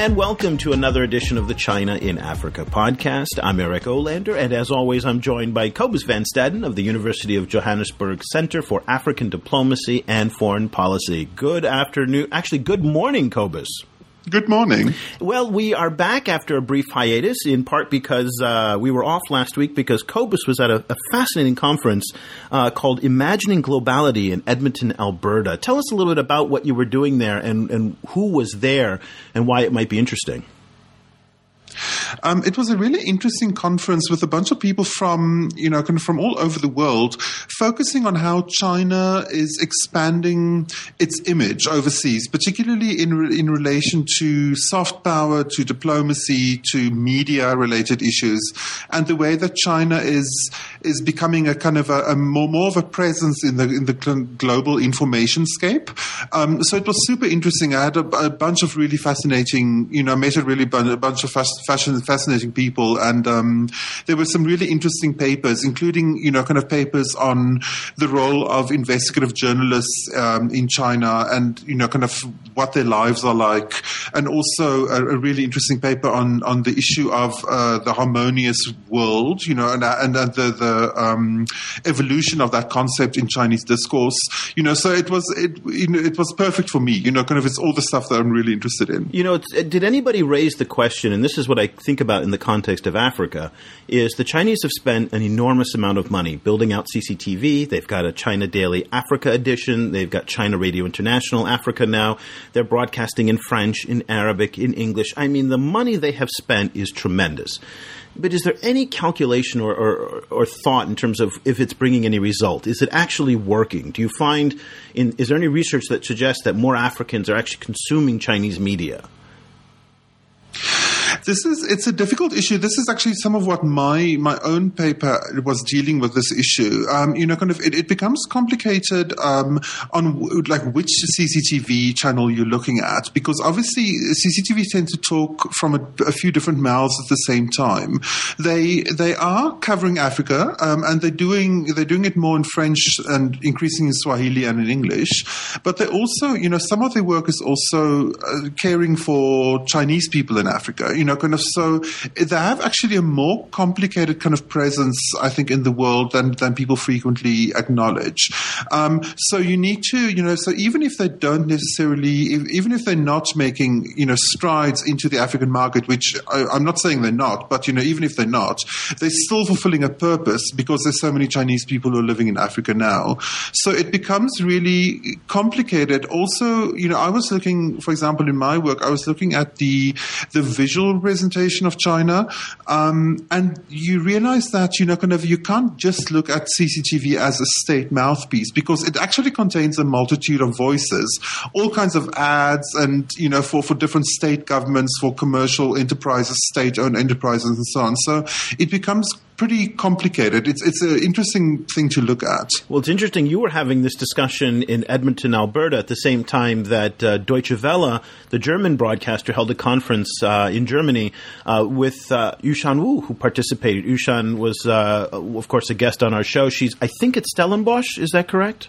and welcome to another edition of the China in Africa podcast. I'm Eric Olander, and as always, I'm joined by Cobus Van Staden of the University of Johannesburg Center for African Diplomacy and Foreign Policy. Good afternoon, actually, good morning, Cobus. Good morning. Well, we are back after a brief hiatus, in part because uh, we were off last week because Cobus was at a, a fascinating conference uh, called Imagining Globality in Edmonton, Alberta. Tell us a little bit about what you were doing there and, and who was there and why it might be interesting. Um, it was a really interesting conference with a bunch of people from, you know, from all over the world, focusing on how China is expanding its image overseas, particularly in re- in relation to soft power, to diplomacy, to media related issues, and the way that China is is becoming a kind of a, a more more of a presence in the in the global information scape. Um, so it was super interesting. I had a, a, bunch of really fascinating, you know, met a really a bunch of fast, fashion, fascinating people, and um, there were some really interesting papers, including you know kind of papers on the role of investigative journalists um, in China, and you know kind of what their lives are like, and also a, a really interesting paper on on the issue of uh, the harmonious world, you know, and and, and the the um, evolution of that concept in Chinese discourse, you know. So it was it you know, it was perfect for me, you know, kind of it's all the stuff that I'm really interested in. You know, did anybody raise the question? And this is what I think about in the context of Africa: is the Chinese have spent an enormous amount of money building out CCTV. They've got a China Daily Africa edition. They've got China Radio International Africa now. They're broadcasting in French, in Arabic, in English. I mean, the money they have spent is tremendous. But is there any calculation or, or, or, thought in terms of if it's bringing any result? Is it actually working? Do you find, in, is there any research that suggests that more Africans are actually consuming Chinese media? This is it's a difficult issue. This is actually some of what my my own paper was dealing with this issue. Um, you know, kind of it, it becomes complicated um, on w- like which CCTV channel you're looking at because obviously CCTV tend to talk from a, a few different mouths at the same time. They they are covering Africa um, and they're doing they're doing it more in French and increasing in Swahili and in English, but they also you know some of their work is also uh, caring for Chinese people in Africa. You know kind of so they have actually a more complicated kind of presence, I think, in the world than, than people frequently acknowledge. Um, so you need to, you know, so even if they don't necessarily, if, even if they're not making, you know, strides into the African market, which I, I'm not saying they're not, but, you know, even if they're not, they're still fulfilling a purpose because there's so many Chinese people who are living in Africa now. So it becomes really complicated. Also, you know, I was looking, for example, in my work, I was looking at the, the visual representation of China. Um, and you realize that, you know, kind of, you can't just look at CCTV as a state mouthpiece because it actually contains a multitude of voices, all kinds of ads and, you know, for, for different state governments, for commercial enterprises, state owned enterprises and so on. So it becomes pretty complicated. It's it's an interesting thing to look at. Well, it's interesting. You were having this discussion in Edmonton, Alberta, at the same time that uh, Deutsche Welle, the German broadcaster, held a conference uh, in Germany uh, with uh, Yushan Wu, who participated. Yushan was, uh, of course, a guest on our show. She's, I think, it's Stellenbosch. Is that correct?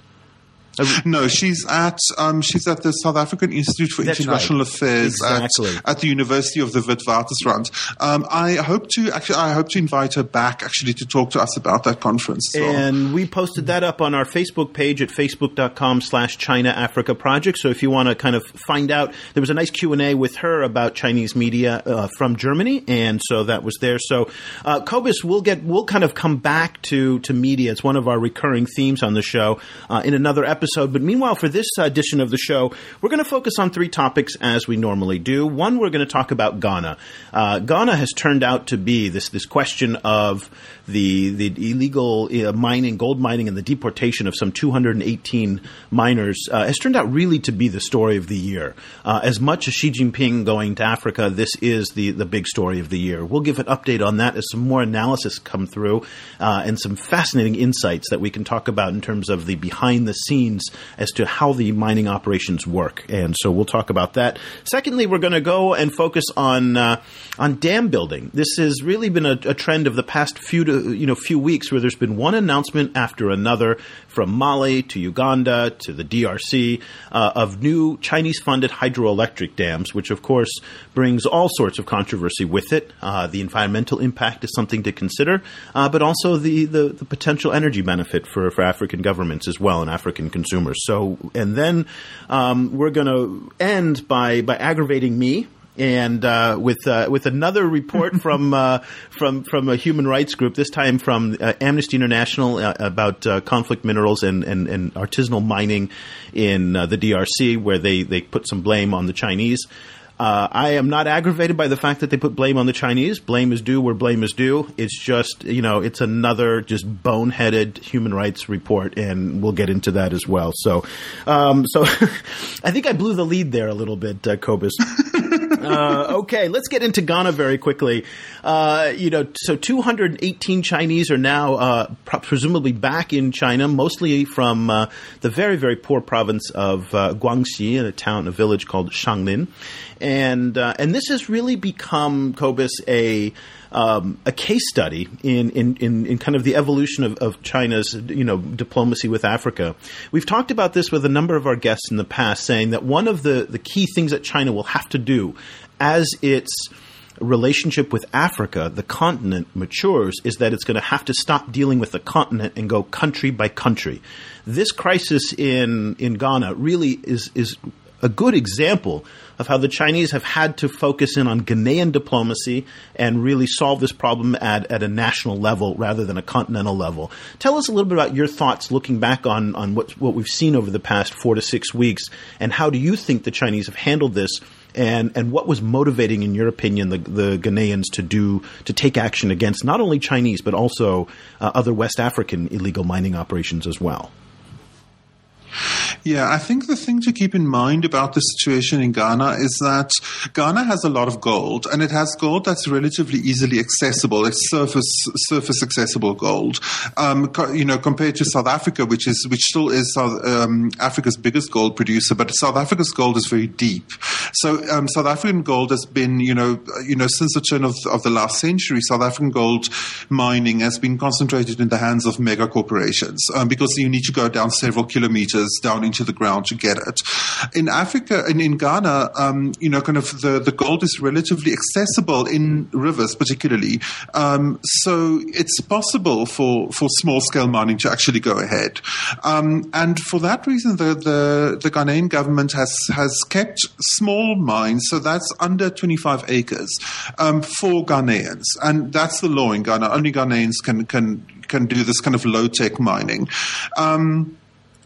No, she's at um, she's at the South African Institute for That's International right. Affairs exactly. at, at, the University of the Witwatersrand. Um, I hope to actually I hope to invite her back actually to talk to us about that conference. So. And we posted that up on our Facebook page at facebook.com slash China Africa Project. So if you want to kind of find out, there was a nice Q&A with her about Chinese media uh, from Germany. And so that was there. So uh, Cobus, we'll get, we'll kind of come back to, to media. It's one of our recurring themes on the show uh, in another episode episode. But meanwhile, for this edition of the show, we're going to focus on three topics as we normally do. One, we're going to talk about Ghana. Uh, Ghana has turned out to be this this question of the the illegal uh, mining, gold mining, and the deportation of some 218 miners uh, has turned out really to be the story of the year. Uh, as much as Xi Jinping going to Africa, this is the the big story of the year. We'll give an update on that as some more analysis come through uh, and some fascinating insights that we can talk about in terms of the behind the scenes as to how the mining operations work. And so we'll talk about that. Secondly, we're going to go and focus on uh, on dam building. This has really been a, a trend of the past few to, you know few weeks where there's been one announcement after another from Mali to Uganda to the DRC uh, of new Chinese funded hydroelectric dams, which of course brings all sorts of controversy with it. Uh, the environmental impact is something to consider, uh, but also the, the, the, potential energy benefit for, for African governments as well and African consumers. So, and then um, we're going to end by, by aggravating me and uh, with uh, with another report from uh, from from a human rights group, this time from uh, Amnesty International uh, about uh, conflict minerals and, and, and, artisanal mining in the DRC, where they, they put some blame on the Chinese. Uh, I am not aggravated by the fact that they put blame on the Chinese. Blame is due where blame is due. It's just, you know, it's another just boneheaded human rights report, and we'll get into that as well. So, um, so I think I blew the lead there a little bit, uh, Cobus. uh, okay, let's get into Ghana very quickly. Uh, you know, so 218 Chinese are now uh, presumably back in China, mostly from uh, the very, very poor province of uh, Guangxi, in a town, a village called Shanglin and uh, and this has really become Cobus a um, a case study in, in, in, in, kind of the evolution of, of, China's you know diplomacy with Africa. We've talked about this with a number of our guests in the past, saying that one of the, the key things that China will have to do as its relationship with Africa, the continent, matures, is that it's going to have to stop dealing with the continent and go country by country. This crisis in in Ghana really is is a good example of how the Chinese have had to focus in on Ghanaian diplomacy and really solve this problem at, at a national level rather than a continental level. Tell us a little bit about your thoughts looking back on, on what, what we've seen over the past four to six weeks, and how do you think the Chinese have handled this? And, and what was motivating, in your opinion, the, the Ghanaians to do to take action against not only Chinese but also uh, other West African illegal mining operations as well? Yeah, I think the thing to keep in mind about the situation in Ghana is that Ghana has a lot of gold, and it has gold that's relatively easily accessible. It's surface surface accessible gold. Um, co- you know, compared to South Africa, which is which still is South, um, Africa's biggest gold producer, but South Africa's gold is very deep. So um, South African gold has been, you know, you know, since the turn of, of the last century, South African gold mining has been concentrated in the hands of mega corporations um, because you need to go down several kilometers down into the ground to get it. In Africa and in, in Ghana, um, you know, kind of the, the gold is relatively accessible in rivers, particularly. Um, so it's possible for, for small scale mining to actually go ahead. Um, and for that reason, the, the, the Ghanaian government has, has kept small mines, so that's under 25 acres, um, for Ghanaians. And that's the law in Ghana. Only Ghanaians can, can, can do this kind of low tech mining. Um,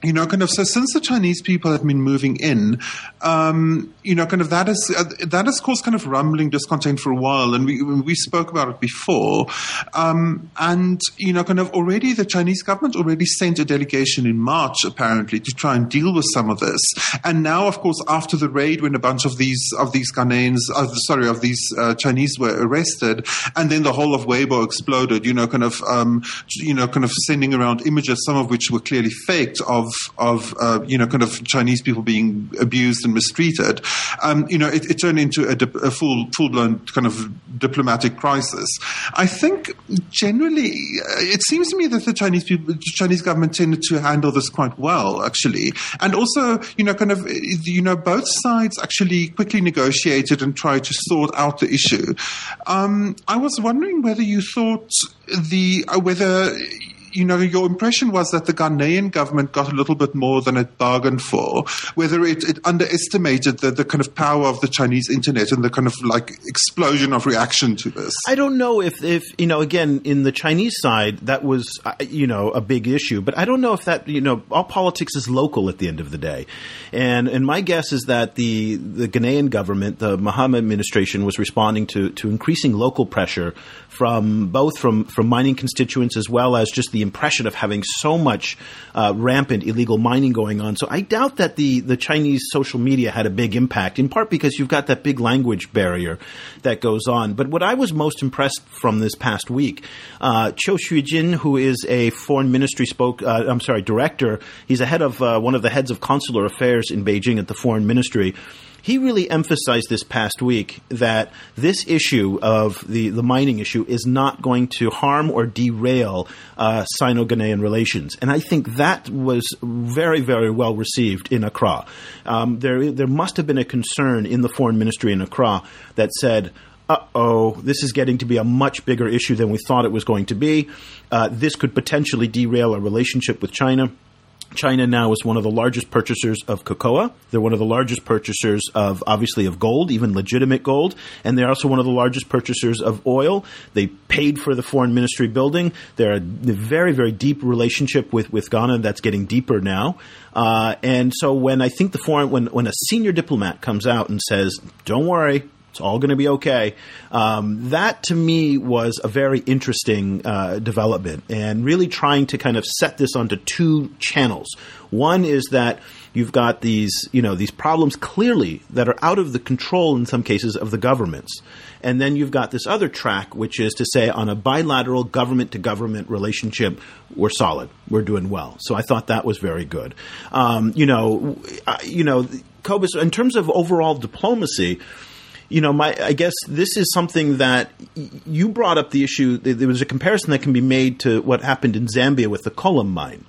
you know, kind of, so since the Chinese people have been moving in, um, you know, kind of that is, uh, that has caused kind of rumbling discontent for a while. And we, we spoke about it before. Um, and, you know, kind of already the Chinese government already sent a delegation in March, apparently, to try and deal with some of this. And now, of course, after the raid, when a bunch of these, of these Ghanaians, sorry, of these uh, Chinese were arrested, and then the whole of Weibo exploded, you know, kind of, um, you know, kind of sending around images, some of which were clearly faked of of uh, you know kind of Chinese people being abused and mistreated, um, you know, it, it, turned into a, a full full blown kind of diplomatic crisis. I think generally, uh, it seems to me that the Chinese people, the Chinese government tended to handle this quite well, actually, and also you know kind of you know both sides actually quickly negotiated and tried to sort out the issue. Um, I was wondering whether you thought the uh, whether you know, your impression was that the Ghanaian government got a little bit more than it bargained for, whether it, it underestimated the, the kind of power of the Chinese internet and the kind of like explosion of reaction to this. I don't know if, if you know, again, in the Chinese side, that was, uh, you know, a big issue, but I don't know if that, you know, all politics is local at the end of the day. And, and my guess is that the, the Ghanaian government, the Mahama administration, was responding to, to increasing local pressure from both from, from mining constituents as well as just the impression of having so much uh, rampant illegal mining going on. So I doubt that the the Chinese social media had a big impact. In part because you've got that big language barrier that goes on. But what I was most impressed from this past week, uh, Qiu Xujin, who is a foreign ministry spoke, uh, I'm sorry, director. He's a head of uh, one of the heads of consular affairs in Beijing at the foreign ministry he really emphasized this past week that this issue of the, the mining issue is not going to harm or derail uh, Sino Ghanaian relations. And I think that was very, very well received in Accra. Um, there, there must have been a concern in the foreign ministry in Accra that said, uh oh, this is getting to be a much bigger issue than we thought it was going to be. Uh, this could potentially derail a relationship with China. China now is one of the largest purchasers of cocoa. They're one of the largest purchasers of, obviously, of gold, even legitimate gold. And they're also one of the largest purchasers of oil. They paid for the foreign ministry building. They're a very, very deep relationship with, with Ghana that's getting deeper now. Uh, and so when I think the foreign, when, when a senior diplomat comes out and says, don't worry, it's all going to be okay. Um, that to me was a very interesting uh, development and really trying to kind of set this onto two channels. One is that you've got these, you know, these problems clearly that are out of the control in some cases of the governments. And then you've got this other track, which is to say, on a bilateral government to government relationship, we're solid, we're doing well. So I thought that was very good. Um, you know, you know, Cobus, in terms of overall diplomacy, you know, my I guess this is something that you brought up the issue. There was a comparison that can be made to what happened in Zambia with the Collum mine.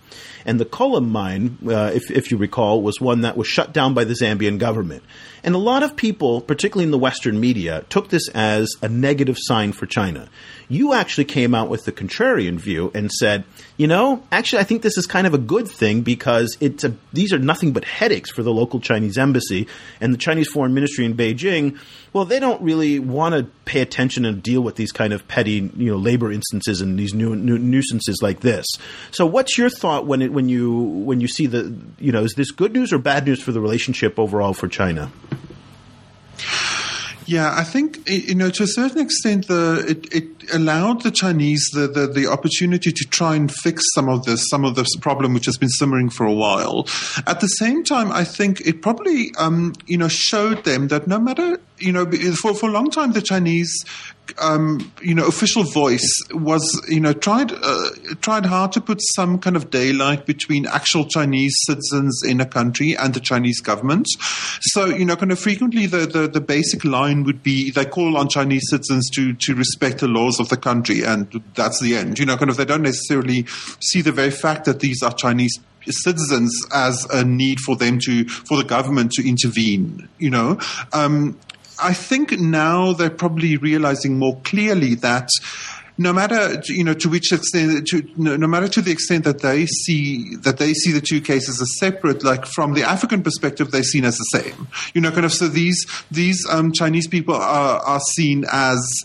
And the Collum mine, uh, if, if you recall, was one that was shut down by the Zambian government. And a lot of people, particularly in the Western media, took this as a negative sign for China. You actually came out with the contrarian view and said, you know, actually, I think this is kind of a good thing because it's a, these are nothing but headaches for the local Chinese embassy and the Chinese foreign ministry in Beijing. Well, they don't really want to pay attention and deal with these kind of petty, you know, labor instances and these new, new nuisances like this. So, what's your thought when it, when you when you see the, you know, is this good news or bad news for the relationship overall for China? Yeah, I think you know to a certain extent the it, it allowed the Chinese the, the, the opportunity to try and fix some of this some of this problem which has been simmering for a while. At the same time, I think it probably um, you know showed them that no matter you know for for a long time the Chinese um, you know, official voice was, you know, tried uh, tried hard to put some kind of daylight between actual Chinese citizens in a country and the Chinese government. So, you know, kind of frequently the, the, the basic line would be they call on Chinese citizens to to respect the laws of the country, and that's the end. You know, kind of they don't necessarily see the very fact that these are Chinese citizens as a need for them to for the government to intervene you know? Um, I think now they're probably realizing more clearly that no matter you know to which extent to, no, no, matter to the extent that they see that they see the two cases as separate like from the african perspective they're seen as the same. You know kind of so these these um, chinese people are are seen as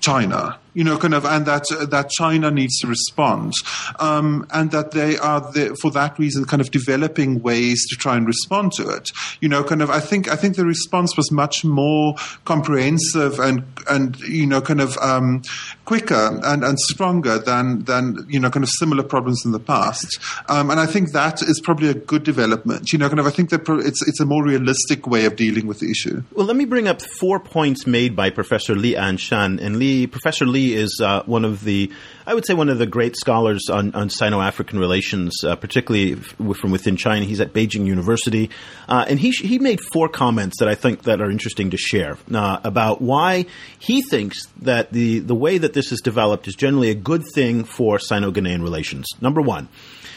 china you know, kind of, and that uh, that China needs to respond, um, and that they are the, for that reason kind of developing ways to try and respond to it. You know, kind of, I think I think the response was much more comprehensive and and you know, kind of um, quicker and, and stronger than than you know, kind of similar problems in the past. Um, and I think that is probably a good development. You know, kind of, I think that it's it's a more realistic way of dealing with the issue. Well, let me bring up four points made by Professor Li Anshan and Li. Professor Li is uh, one of the, I would say, one of the great scholars on, on Sino-African relations, uh, particularly from within China. He's at Beijing University, uh, and he he made four comments that I think that are interesting to share uh, about why he thinks that the the way that this is developed is generally a good thing for Sino-Ghanaian relations. Number one.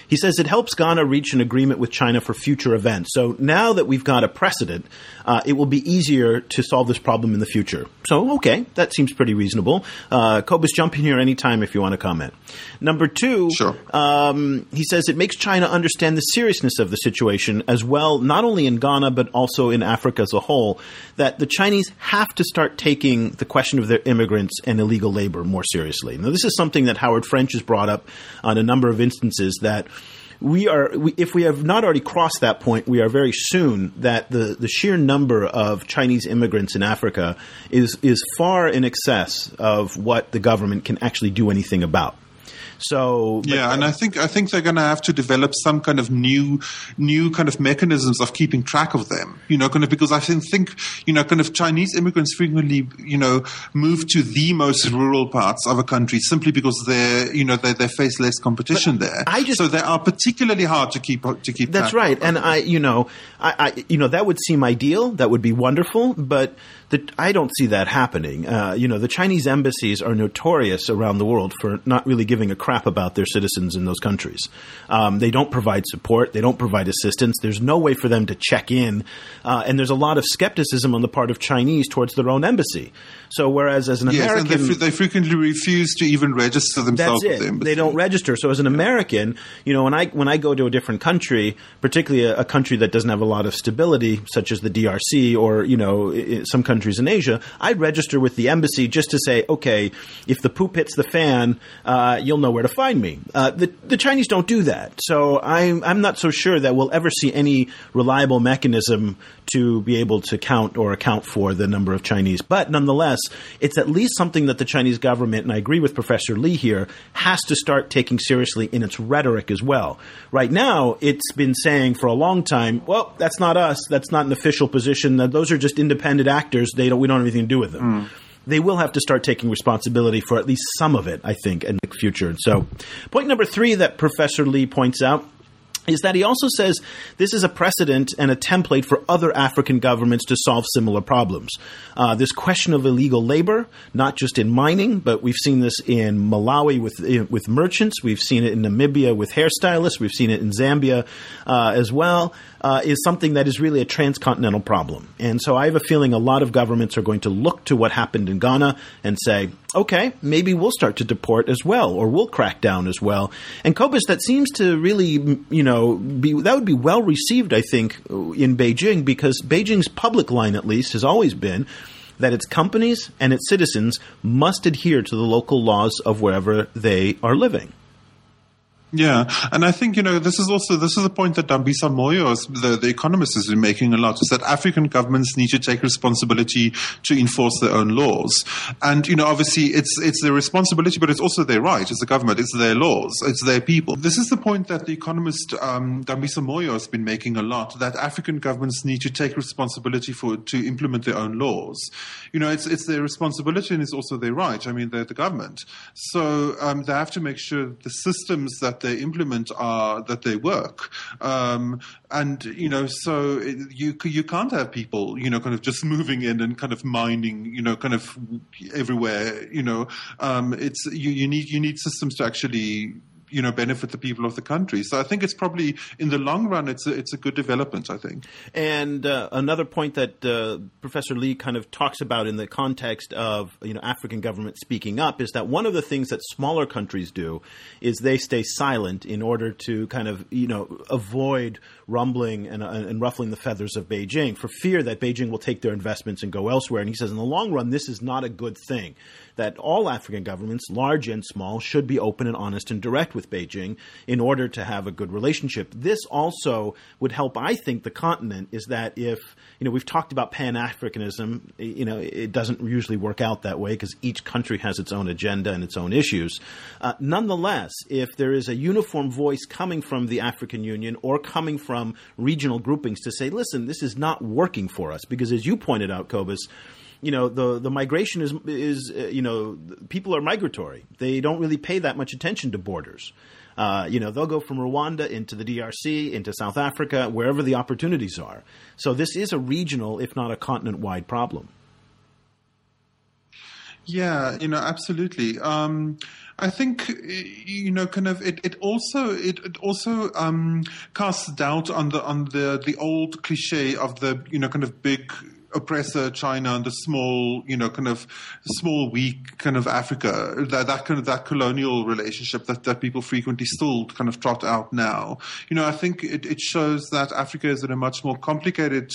He says it helps Ghana reach an agreement with China for future events. So now that we've got a precedent, uh, it will be easier to solve this problem in the future. So, okay, that seems pretty reasonable. Uh, Cobus, jump in here anytime if you want to comment. Number two, sure. um, he says it makes China understand the seriousness of the situation as well, not only in Ghana, but also in Africa as a whole, that the Chinese have to start taking the question of their immigrants and illegal labor more seriously. Now, this is something that Howard French has brought up on a number of instances that we are, we, if we have not already crossed that point, we are very soon that the, the sheer number of Chinese immigrants in Africa is, is far in excess of what the government can actually do anything about. So yeah, and I think I think they're going to have to develop some kind of new new kind of mechanisms of keeping track of them. You know, kind of because I think you know kind of Chinese immigrants frequently you know move to the most rural parts of a country simply because they're you know they, they face less competition there. I just, so they are particularly hard to keep to keep. That's right, and I you know I, I you know that would seem ideal. That would be wonderful, but the, I don't see that happening. Uh, you know, the Chinese embassies are notorious around the world for not really giving a crap about their citizens in those countries. Um, they don't provide support. They don't provide assistance. There's no way for them to check in, uh, and there's a lot of skepticism on the part of Chinese towards their own embassy. So, whereas as an yes, American, they, they, frequently refuse to even register themselves. That's it. The they don't register. So, as an American, you know, when I when I go to a different country, particularly a, a country that doesn't have a lot of stability, such as the DRC or you know some countries in Asia, I'd register with the embassy just to say, okay, if the poop hits the fan, uh, you'll know where to find me. Uh, the, the Chinese don't do that. So I'm, I'm not so sure that we'll ever see any reliable mechanism to be able to count or account for the number of Chinese. But nonetheless, it's at least something that the Chinese government, and I agree with Professor Li here, has to start taking seriously in its rhetoric as well. Right now, it's been saying for a long time, well, that's not us. That's not an official position. Those are just independent actors they don't we don't have anything to do with them. Mm. They will have to start taking responsibility for at least some of it, I think, in the future. So, point number three that Professor Lee points out is that he also says this is a precedent and a template for other African governments to solve similar problems. Uh, this question of illegal labor, not just in mining, but we've seen this in Malawi with with merchants. We've seen it in Namibia with hairstylists. We've seen it in Zambia uh, as well uh, is something that is really a transcontinental problem. And so I have a feeling a lot of governments are going to look to what happened in Ghana and say, okay, maybe we'll start to deport as well, or we'll crack down as well. And Cobus, that seems to really, you know, be, that would be well received, I think, in Beijing, because Beijing's public line, at least, has always been that its companies and its citizens must adhere to the local laws of wherever they are living. Yeah, and I think you know this is also this is a point that Dambisa Moyo, the the economist, has been making a lot. Is that African governments need to take responsibility to enforce their own laws, and you know obviously it's it's their responsibility, but it's also their right. as a government. It's their laws. It's their people. This is the point that the economist um, Dambisa Moyo has been making a lot. That African governments need to take responsibility for to implement their own laws. You know, it's it's their responsibility and it's also their right. I mean, they're the government, so um, they have to make sure the systems that they implement are that they work. Um, and you know, so it, you you can't have people you know kind of just moving in and kind of mining you know kind of everywhere. You know, um, it's you, you need you need systems to actually you know benefit the people of the country. So I think it's probably in the long run it's a, it's a good development. I think. And uh, another point that uh, Professor Li kind of talks about in the context of you know African government speaking up is that one of the things that smaller countries do is they stay silent in order to kind of you know avoid rumbling and, uh, and ruffling the feathers of Beijing for fear that Beijing will take their investments and go elsewhere. And he says in the long run this is not a good thing that all African governments, large and small, should be open and honest and direct with Beijing in order to have a good relationship. This also would help, I think, the continent is that if, you know, we've talked about Pan Africanism, you know, it doesn't usually work out that way because each country has its own agenda and its own issues. Uh, nonetheless, if there is a uniform voice coming from the African Union or coming from regional groupings to say, listen, this is not working for us, because as you pointed out, Cobus, you know the the migration is is uh, you know people are migratory. They don't really pay that much attention to borders. Uh, you know they'll go from Rwanda into the DRC, into South Africa, wherever the opportunities are. So this is a regional, if not a continent wide problem. Yeah, you know, absolutely. Um, I think you know, kind of, it, it also it, it also um, casts doubt on the on the the old cliche of the you know kind of big oppressor China and the small, you know, kind of small, weak kind of Africa, that, that kind of that colonial relationship that, that people frequently still kind of trot out now. You know, I think it, it shows that Africa is in a much more complicated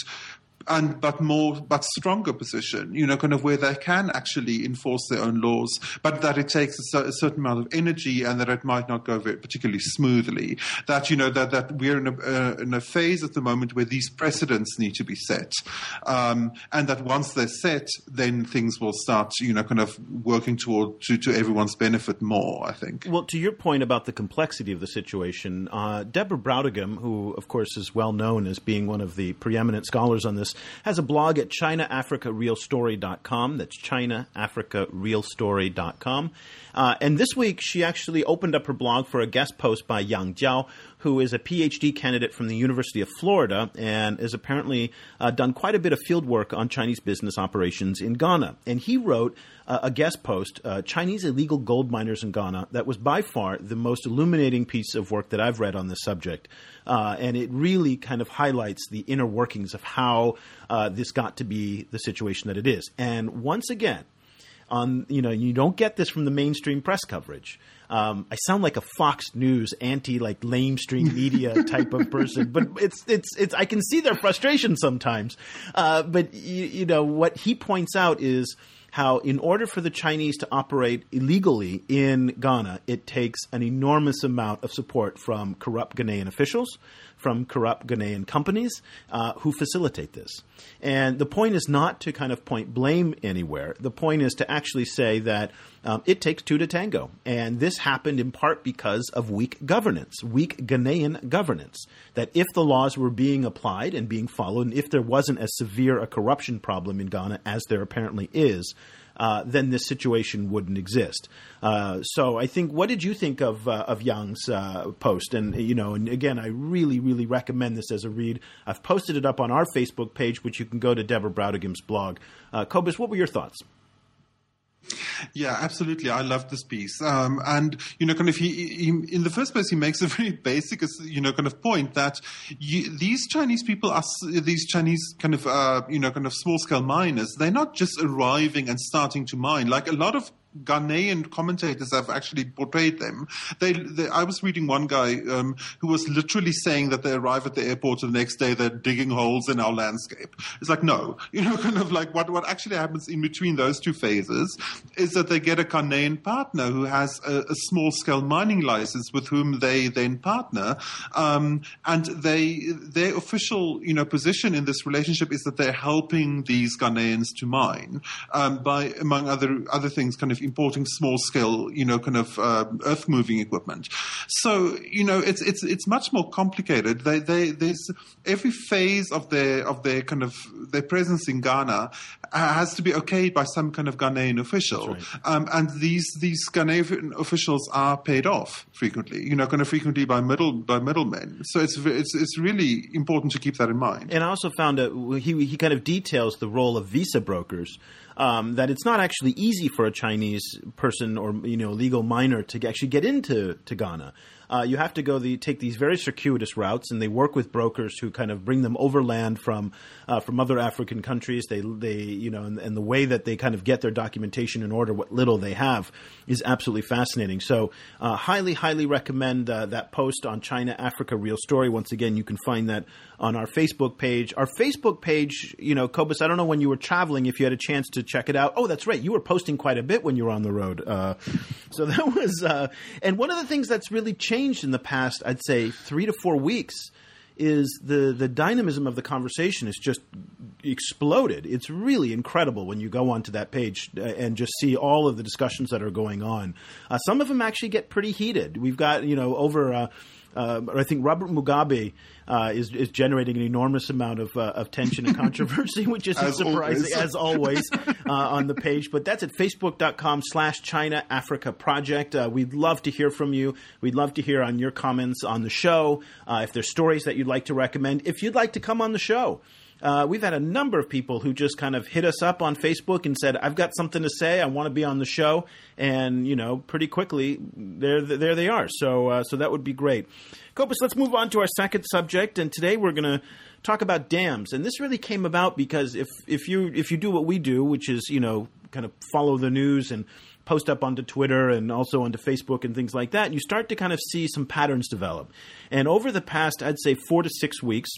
and but more but stronger position. You know, kind of where they can actually enforce their own laws, but that it takes a, a certain amount of energy and that it might not go very particularly smoothly. That you know that that we're in a, uh, in a phase at the moment where these precedents need to be set, um, and that once they're set, then things will start. You know, kind of working toward to, to everyone's benefit more. I think. Well, to your point about the complexity of the situation, uh, Deborah Brautigam, who of course is well known as being one of the preeminent scholars on this, has a blog at ChinaAfricaRealStory.com. That's ChinaAfricaRealStory.com. Uh, and this week, she actually opened up her blog for a guest post by Yang Jiao, who is a PhD candidate from the University of Florida and has apparently uh, done quite a bit of field work on Chinese business operations in Ghana. And he wrote uh, a guest post, uh, Chinese Illegal Gold Miners in Ghana, that was by far the most illuminating piece of work that I've read on this subject. Uh, and it really kind of highlights the inner workings of how uh, this got to be the situation that it is. And once again, on you know you don't get this from the mainstream press coverage. Um, I sound like a Fox News anti like lamestream media type of person, but it's it's it's I can see their frustration sometimes. Uh, but you, you know what he points out is how in order for the Chinese to operate illegally in Ghana, it takes an enormous amount of support from corrupt Ghanaian officials, from corrupt Ghanaian companies uh, who facilitate this. And the point is not to kind of point blame anywhere. The point is to actually say that um, it takes two to tango. And this happened in part because of weak governance, weak Ghanaian governance. That if the laws were being applied and being followed, and if there wasn't as severe a corruption problem in Ghana as there apparently is, uh, then this situation wouldn't exist. Uh, so I think, what did you think of uh, of Yang's uh, post? And you know, and again, I really, really recommend this as a read. I've posted it up on our Facebook page, which you can go to Deborah Brautigam's blog. Uh, Cobus, what were your thoughts? Yeah, absolutely. I love this piece. Um, and, you know, kind of, he, he, in the first place, he makes a very basic, you know, kind of point that you, these Chinese people are, these Chinese kind of, uh, you know, kind of small scale miners, they're not just arriving and starting to mine. Like a lot of Ghanaian commentators have actually portrayed them. They, they I was reading one guy um, who was literally saying that they arrive at the airport and the next day they're digging holes in our landscape. It's like no, you know, kind of like what what actually happens in between those two phases is that they get a Ghanaian partner who has a, a small scale mining license with whom they then partner, um, and they their official you know position in this relationship is that they're helping these Ghanaians to mine um, by among other other things, kind of importing small scale, you know, kind of uh, earth moving equipment. So you know, it's it's it's much more complicated. They they there's every phase of their of their kind of their presence in Ghana has to be okayed by some kind of Ghanaian official, right. um, and these these Ghanaian officials are paid off frequently. You know, kind of frequently by middle by middlemen. So it's it's it's really important to keep that in mind. And I also found that he he kind of details the role of visa brokers um, that it's not actually easy for a Chinese person or you know legal miner to actually get into to Ghana. Uh, you have to go the take these very circuitous routes, and they work with brokers who kind of bring them overland from uh, from other African countries. They they you know, and, and, the way that they kind of get their documentation in order, what little they have, is absolutely fascinating. So, uh, highly highly recommend uh, that post on China Africa Real Story. Once again, you can find that on our Facebook page. Our Facebook page, you know, Cobus, I don't know when you were traveling if you had a chance to check it out. Oh, that's right, you were posting quite a bit when you were on the road. Uh, so that was, uh, and one of the things that's really changed changed in the past, I'd say three to four weeks, is the the dynamism of the conversation has just exploded. It's really incredible when you go onto that page uh, and just see all of the discussions that are going on. Uh, some of them actually get pretty heated. We've got you know over. Uh, uh, I think Robert Mugabe uh, is is generating an enormous amount of uh, of tension and controversy, which isn't as surprising always. as always uh, on the page. But that's at facebook.com slash China Africa Project. Uh, we'd love to hear from you. We'd love to hear on your comments on the show. Uh, if there's stories that you'd like to recommend, if you'd like to come on the show. Uh, we've had a number of people who just kind of hit us up on Facebook and said, "I've got something to say. I want to be on the show." And you know, pretty quickly, there there they are. So uh, so that would be great. Cobus, let's move on to our second subject, and today we're going to talk about dams. And this really came about because if if you if you do what we do, which is you know kind of follow the news and post up onto Twitter and also onto Facebook and things like that, you start to kind of see some patterns develop. And over the past, I'd say four to six weeks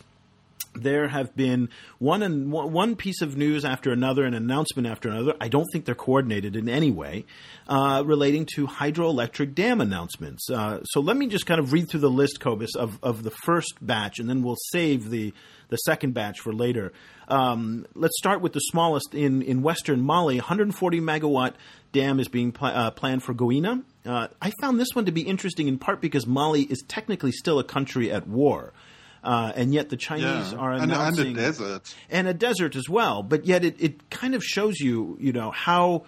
there have been one and one piece of news after another, an announcement after another. I don't think they're coordinated in any way uh, relating to hydroelectric dam announcements. Uh, so let me just kind of read through the list, Cobus, of, of the first batch, and then we'll save the the second batch for later. Um, let's start with the smallest in in western Mali. 140 megawatt dam is being pl- uh, planned for Gouina. Uh, I found this one to be interesting in part because Mali is technically still a country at war. Uh, and yet the Chinese Yeah. are And- and a desert. and a desert as well. But yet it, it kind of shows you, you know, how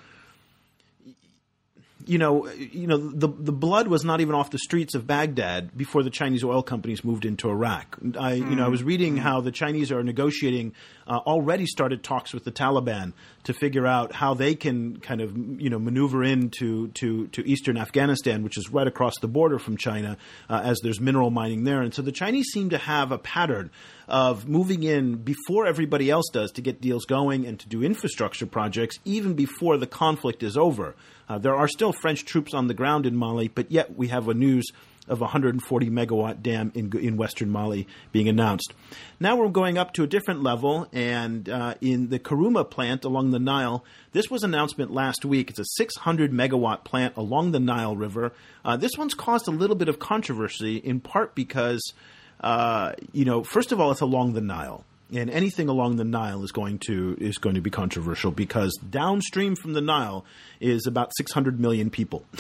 you know, you know, the the blood was not even off the streets of Baghdad before the Chinese oil companies moved into Iraq. I, you know, I was reading how the Chinese are negotiating, uh, already started talks with the Taliban to figure out how they can kind of, you know, maneuver into to to eastern Afghanistan, which is right across the border from China, uh, as there's mineral mining there. And so the Chinese seem to have a pattern of moving in before everybody else does to get deals going and to do infrastructure projects, even before the conflict is over. Uh, there are still French troops on the ground in Mali, but yet we have a news of a 140 megawatt dam in, in western Mali being announced. Now we're going up to a different level, and uh, in the Karuma plant along the Nile, this was announcement last week. It's a 600 megawatt plant along the Nile River. Uh, this one's caused a little bit of controversy, in part because, uh, you know, first of all, it's along the Nile and anything along the Nile is going to is going to be controversial because downstream from the Nile is about 600 million people.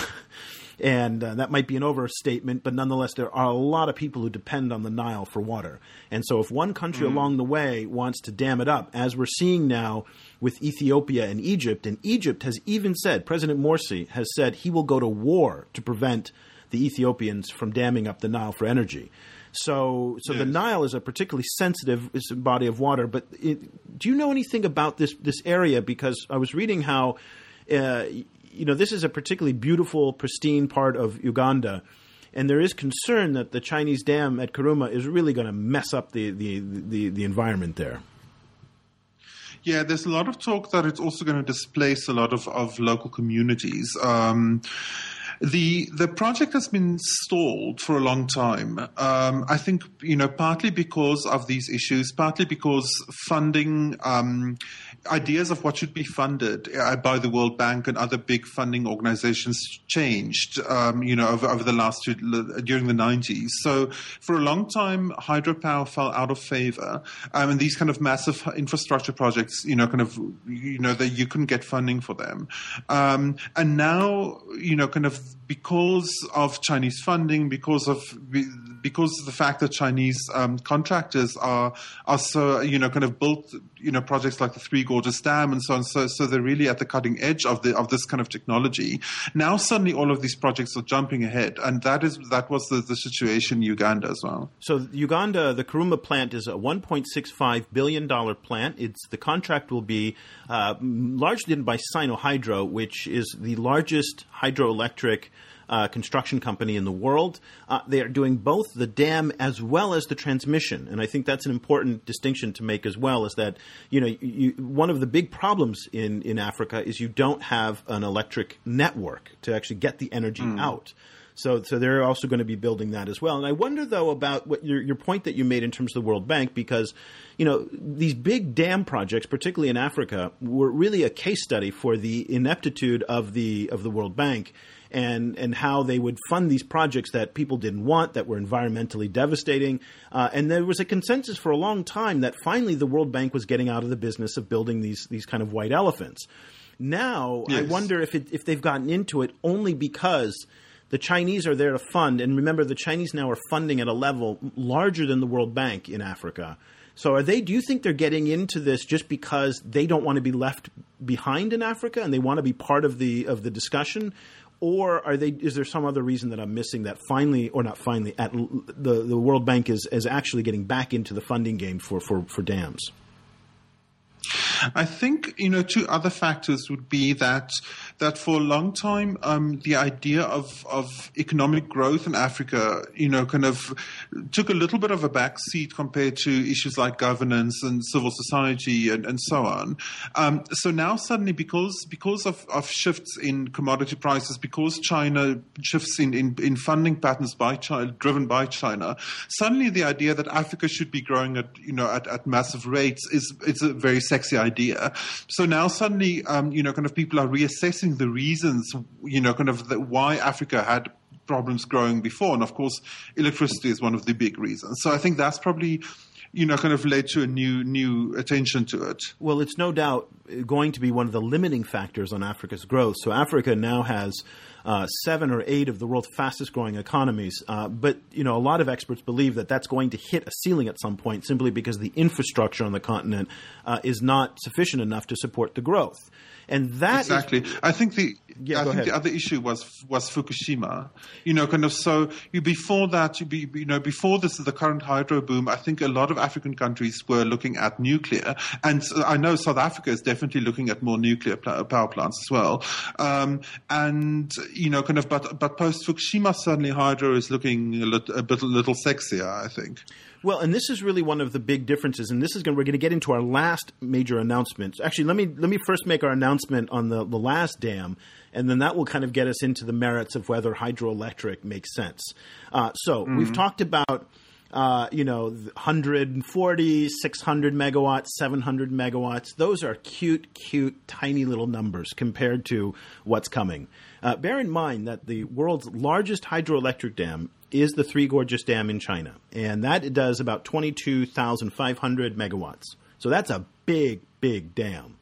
And uh, that might be an overstatement, but nonetheless, there are a lot of people who depend on the Nile for water. And so, if one country along the way wants to dam it up, as we're seeing now with Ethiopia and Egypt, and Egypt has even said, President Morsi has said he will go to war to prevent the Ethiopians from damming up the Nile for energy. So, so the Nile is a particularly sensitive body of water. But it, do you know anything about this this area? Because I was reading how, uh, you know, this is a particularly beautiful, pristine part of Uganda, and there is concern that the Chinese dam at Karuma is really going to mess up the, the, the, the environment there. Yeah, there's a lot of talk that it's also going to displace a lot of, of local communities. Um, the the project has been stalled for a long time. Um, I think you know partly because of these issues, partly because funding um, ideas of what should be funded uh, by the World Bank and other big funding organizations changed. Um, you know over, over the last two, during the 90s. So for a long time, hydropower fell out of favor, um, and these kind of massive infrastructure projects, you know, kind of you know that you couldn't get funding for them, um, and now you know kind of because of Chinese funding, because of because of the fact that Chinese um, contractors are are so you know kind of built you know projects like the Three Gorges Dam and so on. So so they're really at the cutting edge of the of this kind of technology. Now suddenly all of these projects are jumping ahead, and that is that was the, the situation in Uganda as well. So Uganda, the Karuma plant is a 1.65 billion dollar plant. It's the contract will be uh, largely done by Sinohydro, which is the largest hydroelectric. Uh, construction company in the world. Uh, they are doing both the dam as well as the transmission, and I think that's an important distinction to make as well. Is that you know you, one of the big problems in in Africa is you don't have an electric network to actually get the energy out. So, so they're also going to be building that as well. And I wonder though about what your, your point that you made in terms of the World Bank, because you know these big dam projects, particularly in Africa, were really a case study for the ineptitude of the of the World Bank. And, and how they would fund these projects that people didn't want, that were environmentally devastating. Uh, and there was a consensus for a long time that finally the World Bank was getting out of the business of building these, these kind of white elephants. Now, I wonder if, it, if they've gotten into it only because the Chinese are there to fund, and remember, the Chinese now are funding at a level larger than the World Bank in Africa. So, are they? Do you think they're getting into this just because they don't want to be left behind in Africa and they want to be part of the of the discussion, or are they? Is there some other reason that I'm missing that finally, or not finally, at the the World Bank is is actually getting back into the funding game for for for dams? I think you know two other factors would be that that for a long time um, the idea of of economic growth in Africa, you know, kind of took a little bit of a back seat compared to issues like governance and civil society and, and so on. Um, so now suddenly, because because of, of shifts in commodity prices, because China shifts in, in, in funding patterns by China, driven by China, suddenly the idea that Africa should be growing at you know at, at massive rates is it's a very sexy idea. So now suddenly, um, you know, kind of people are reassessing the reasons, you know, kind of the, why Africa had problems growing before, and of course, electricity is one of the big reasons. So I think that's probably you know, kind of led to a new new attention to it. Well, it's no doubt going to be one of the limiting factors on Africa's growth. So Africa now has uh, seven or eight of the world's fastest growing economies, uh, but you know, a lot of experts believe that that's going to hit a ceiling at some point, simply because the infrastructure on the continent uh, is not sufficient enough to support the growth. And that exactly. Is, I think the yeah, I think ahead. the other issue was was Fukushima. You know, kind of so you before that you be you know before this the current hydro boom. I think a lot of African countries were looking at nuclear, and I know South Africa is definitely looking at more nuclear pl- power plants as well. Um, and you know, kind of but but post Fukushima, suddenly hydro is looking a, little, a bit a little sexier. I think. Well, and this is really one of the big differences, and this is going we're going to get into our last major announcement. Actually, let me let me first make our announcement on the the last dam, and then that will kind of get us into the merits of whether hydroelectric makes sense. Uh, so mm-hmm. we've talked about. Uh, you know, 140, 600 megawatts, 700 megawatts. Those are cute, cute, tiny little numbers compared to what's coming. Uh, bear in mind that the world's largest hydroelectric dam is the Three Gorges Dam in China, and that does about 22,500 megawatts. So that's a big, big dam.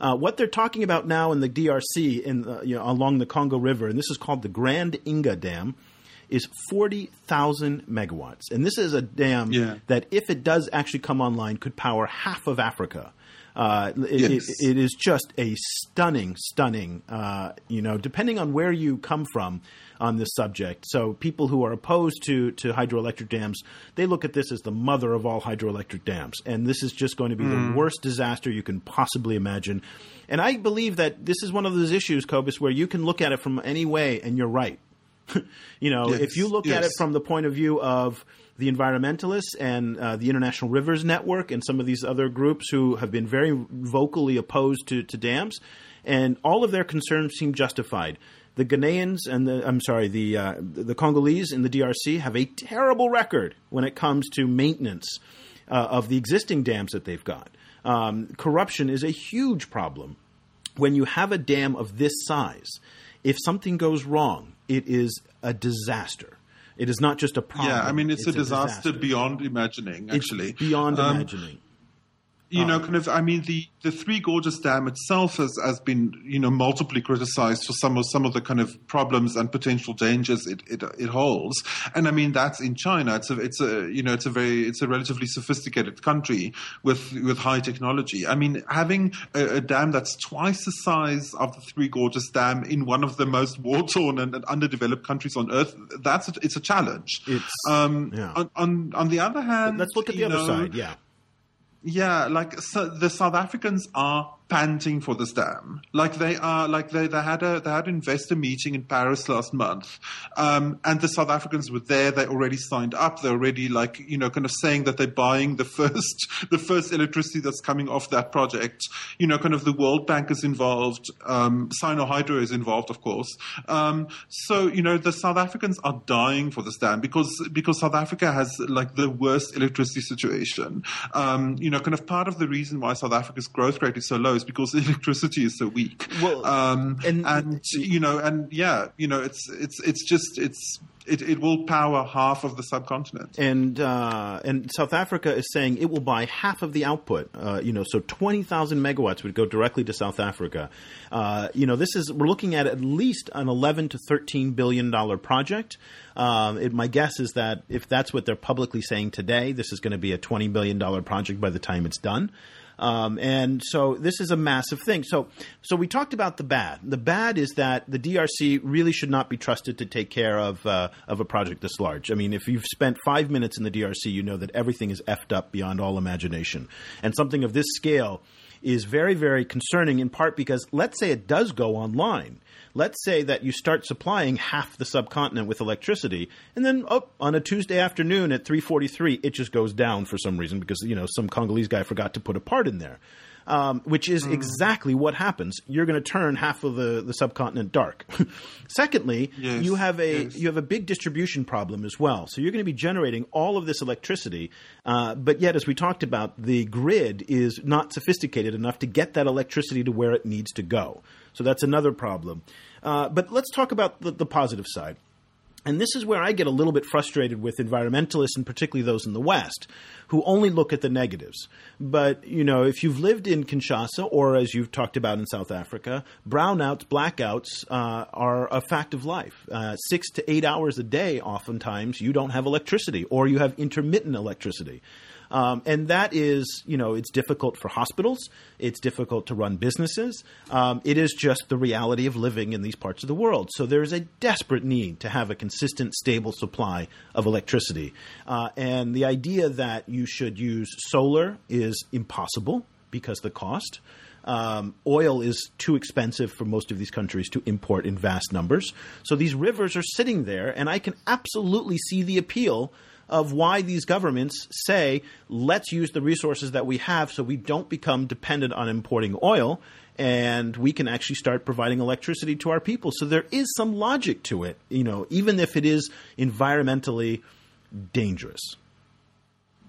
Uh, what they're talking about now in the DRC, in uh, you know, along the Congo River, and this is called the Grand Inga Dam, is 40,000 megawatts. And this is a dam yeah. that, if it does actually come online, could power half of Africa. Uh, it, yes. it, it is just a stunning, stunning, uh, you know, depending on where you come from on this subject. So people who are opposed to, to hydroelectric dams, they look at this as the mother of all hydroelectric dams. And this is just going to be mm. the worst disaster you can possibly imagine. And I believe that this is one of those issues, Cobus, where you can look at it from any way and you're right. you know, yes. if you look yes. at it from the point of view of the environmentalists and uh, the International Rivers Network and some of these other groups who have been very vocally opposed to, to dams, and all of their concerns seem justified. The Ghanaians and the I'm sorry, the uh, the Congolese in the DRC have a terrible record when it comes to maintenance uh, of the existing dams that they've got. Um, corruption is a huge problem. When you have a dam of this size, if something goes wrong, it is a disaster. It is not just a problem. Yeah, I mean, it's, it's a, disaster disaster beyond imagining, actually. It's beyond Um, imagining. You know, Um, kind of, I mean, the, the Three Gorges Dam itself has, has been, you know, multiply criticized for some of, some of the kind of problems and potential dangers it, it, it holds. And I mean, that's in China. It's a, it's a, you know, it's a very, it's a relatively sophisticated country with, with high technology. I mean, having a, a dam that's twice the size of the Three Gorges Dam in one of the most war-torn and, and underdeveloped countries on earth, that's, a, it's a challenge. It's- um, yeah. on, on, on the other hand, Let's look at the other know, side. Yeah. Yeah, like so the South Africans are panting for this dam. Like they are, like they, they had a they had an investor meeting in Paris last month, um, and the South Africans were there. They already signed up. They're already like you know kind of saying that they're buying the first the first electricity that's coming off that project. You know, kind of the World Bank is involved. Um, is involved, of course. Um, so you know the South Africans are dying for this dam because because South Africa has like the worst electricity situation. Um, you know, kind of part of the reason why South Africa's growth rate is so low because electricity is so weak. Well, um, and- and, you know, and yeah, you know, it's it's it's just it's it, it will power half of the subcontinent. and uh, and South Africa is saying it will buy half of the output. Uh, you know, so twenty thousand megawatts would go directly to South Africa. Uh, you know, this is we're looking at at least an eleven to thirteen billion dollar project. Um, it, my guess is that if that's what they're publicly saying today, this is going to be a twenty billion dollar project by the time it's done. Um, and so this is a massive thing. So, so we talked about the bad. The bad is that the DRC really should not be trusted to take care of uh, of a project this large. I mean, if you've spent five minutes in the DRC, you know that everything is effed up beyond all imagination, and something of this scale is very, very concerning in part because let's say it does go online. Let's say that you start supplying half the subcontinent with electricity, and then oh, on a Tuesday afternoon at 3:43, it just goes down for some reason because you know some Congolese guy forgot to put a part in there um, which is mm. exactly what happens. You're going to turn half of the, the subcontinent dark. Secondly, yes, you have a yes. you have a big distribution problem as well. So you're going to be generating all of this electricity, uh, but yet, as we talked about, the grid is not sophisticated enough to get that electricity to where it needs to go. So that's another problem. Uh, but let's talk about the, the positive side. And this is where I get a little bit frustrated with environmentalists, and particularly those in the West, who only look at the negatives. But, you know, if you've lived in Kinshasa, or as you've talked about in South Africa, brownouts, blackouts uh, are a fact of life. Uh, six to eight hours a day, oftentimes, you don't have electricity, or you have intermittent electricity. Um, and that is, you know, it's difficult for hospitals. It's difficult to run businesses. Um, it is just the reality of living in these parts of the world. So there is a desperate need to have a consistent, stable supply of electricity. Uh, and the idea that you should use solar is impossible because the cost. Um, oil is too expensive for most of these countries to import in vast numbers. So these rivers are sitting there, and I can absolutely see the appeal of why these governments say, let's use the resources that we have so we don't become dependent on importing oil and we can actually start providing electricity to our people. So there is some logic to it, you know, even if it is environmentally dangerous.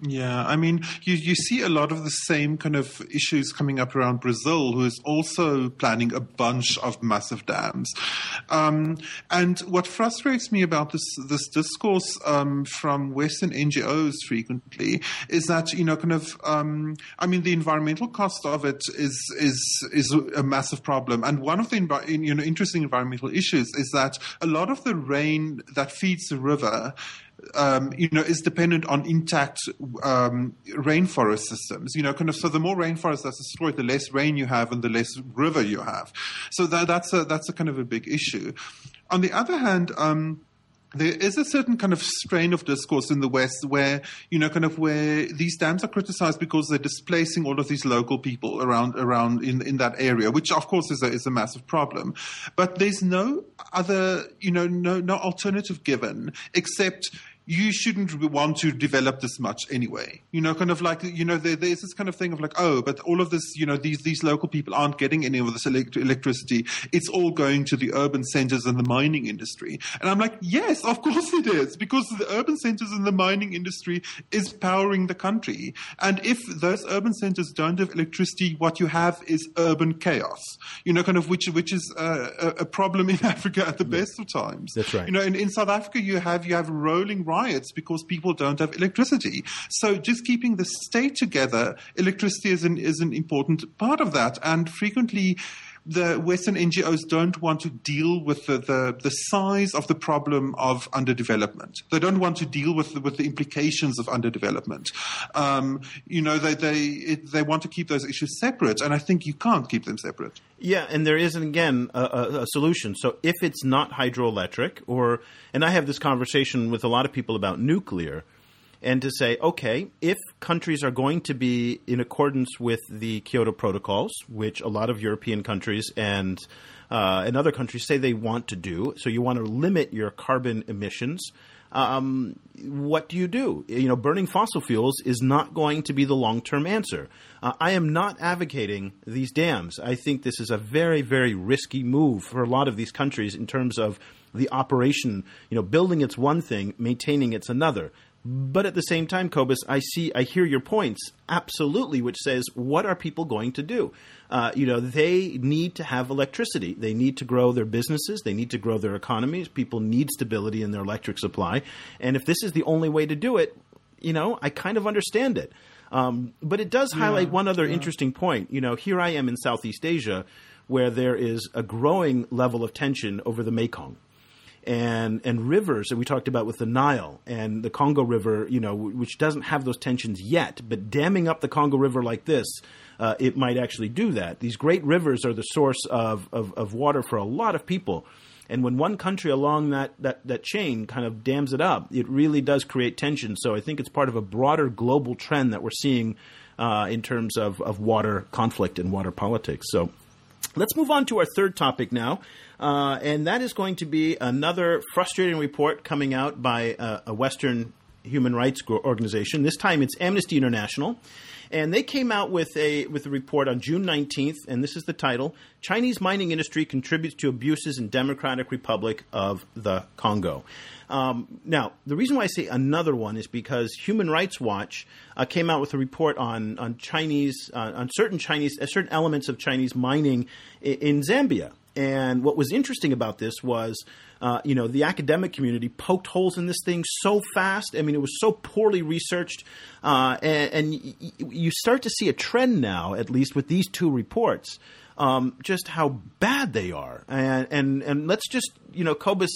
Yeah, I mean, you, you see a lot of the same kind of issues coming up around Brazil, who is also planning a bunch of massive dams. Um, and what frustrates me about this this discourse um, from Western NGOs frequently is that you know, kind of, um, I mean, the environmental cost of it is is is a massive problem. And one of the you know interesting environmental issues is that a lot of the rain that feeds the river um, you know, is dependent on intact um, rainforest systems. You know, kind of. So the more rainforest that's destroyed, the less rain you have, and the less river you have. So that, that's a that's a kind of a big issue. On the other hand. Um, there is a certain kind of strain of discourse in the West where, you know, kind of where these dams are criticized because they're displacing all of these local people around, around in, in that area, which of course is a, is a massive problem. But there's no other, you know, no, no alternative given except you shouldn't want to develop this much anyway. You know, kind of like, you know, there, there's this kind of thing of like, oh, but all of this, you know, these, these local people aren't getting any of this elect- electricity. It's all going to the urban centers and the mining industry. And I'm like, yes, of course it is, because the urban centers and the mining industry is powering the country. And if those urban centers don't have electricity, what you have is urban chaos, you know, kind of which, which is a, a problem in Africa at the yeah. best of times. That's right. You know, in, in South Africa, you have, you have rolling riots because people don't have electricity. So just keeping the state together, electricity is an, is an important part of that. And frequently, the Western NGOs don't want to deal with the, the, the, size of the problem of underdevelopment. They don't want to deal with the, with the implications of underdevelopment. Um, you know, they they it, they want to keep those issues separate, and I think you can't keep them separate. Yeah, and there isn't again a, a, a solution. So if it's not hydroelectric, or and I have this conversation with a lot of people about nuclear and to say, okay, if countries are going to be in accordance with the Kyoto protocols, which a lot of European countries and uh, and other countries say they want to do, so you want to limit your carbon emissions. Um, what do you do? You know, burning fossil fuels is not going to be the long term answer. Uh, I am not advocating these dams. I think this is a very, very risky move for a lot of these countries in terms of the operation. You know, building it's one thing, maintaining it's another. But at the same time, Cobus, I see, I hear your points absolutely, which says, what are people going to do? Uh, you know, they need to have electricity. They need to grow their businesses. They need to grow their economies. People need stability in their electric supply. And if this is the only way to do it, you know, I kind of understand it. Um, but it does highlight yeah, one other yeah. interesting point. You know, here I am in Southeast Asia, where there is a growing level of tension over the Mekong and and rivers that we talked about with the Nile and the Congo River, you know, which doesn't have those tensions yet, but damming up the Congo River like this, uh, it might actually do that. These great rivers are the source of, of, of water for a lot of people. And when one country along that, that, that chain kind of dams it up, it really does create tension. So I think it's part of a broader global trend that we're seeing uh, in terms of, of water conflict and water politics. So let's move on to our third topic now. Uh, and that is going to be another frustrating report coming out by a, a Western human rights organization. This time it's Amnesty International. And they came out with a with a report on June 19th, and this is the title: Chinese mining industry contributes to abuses in Democratic Republic of the Congo. Um, now, the reason why I say another one is because Human Rights Watch uh, came out with a report on on Chinese uh, on certain Chinese uh, certain elements of Chinese mining in, in Zambia. And what was interesting about this was, uh, you know, the academic community poked holes in this thing so fast. I mean, it was so poorly researched, uh, and, and y- you start to see a trend now, at least with these two reports, um, just how bad they are. And, and and let's just, you know, Cobus,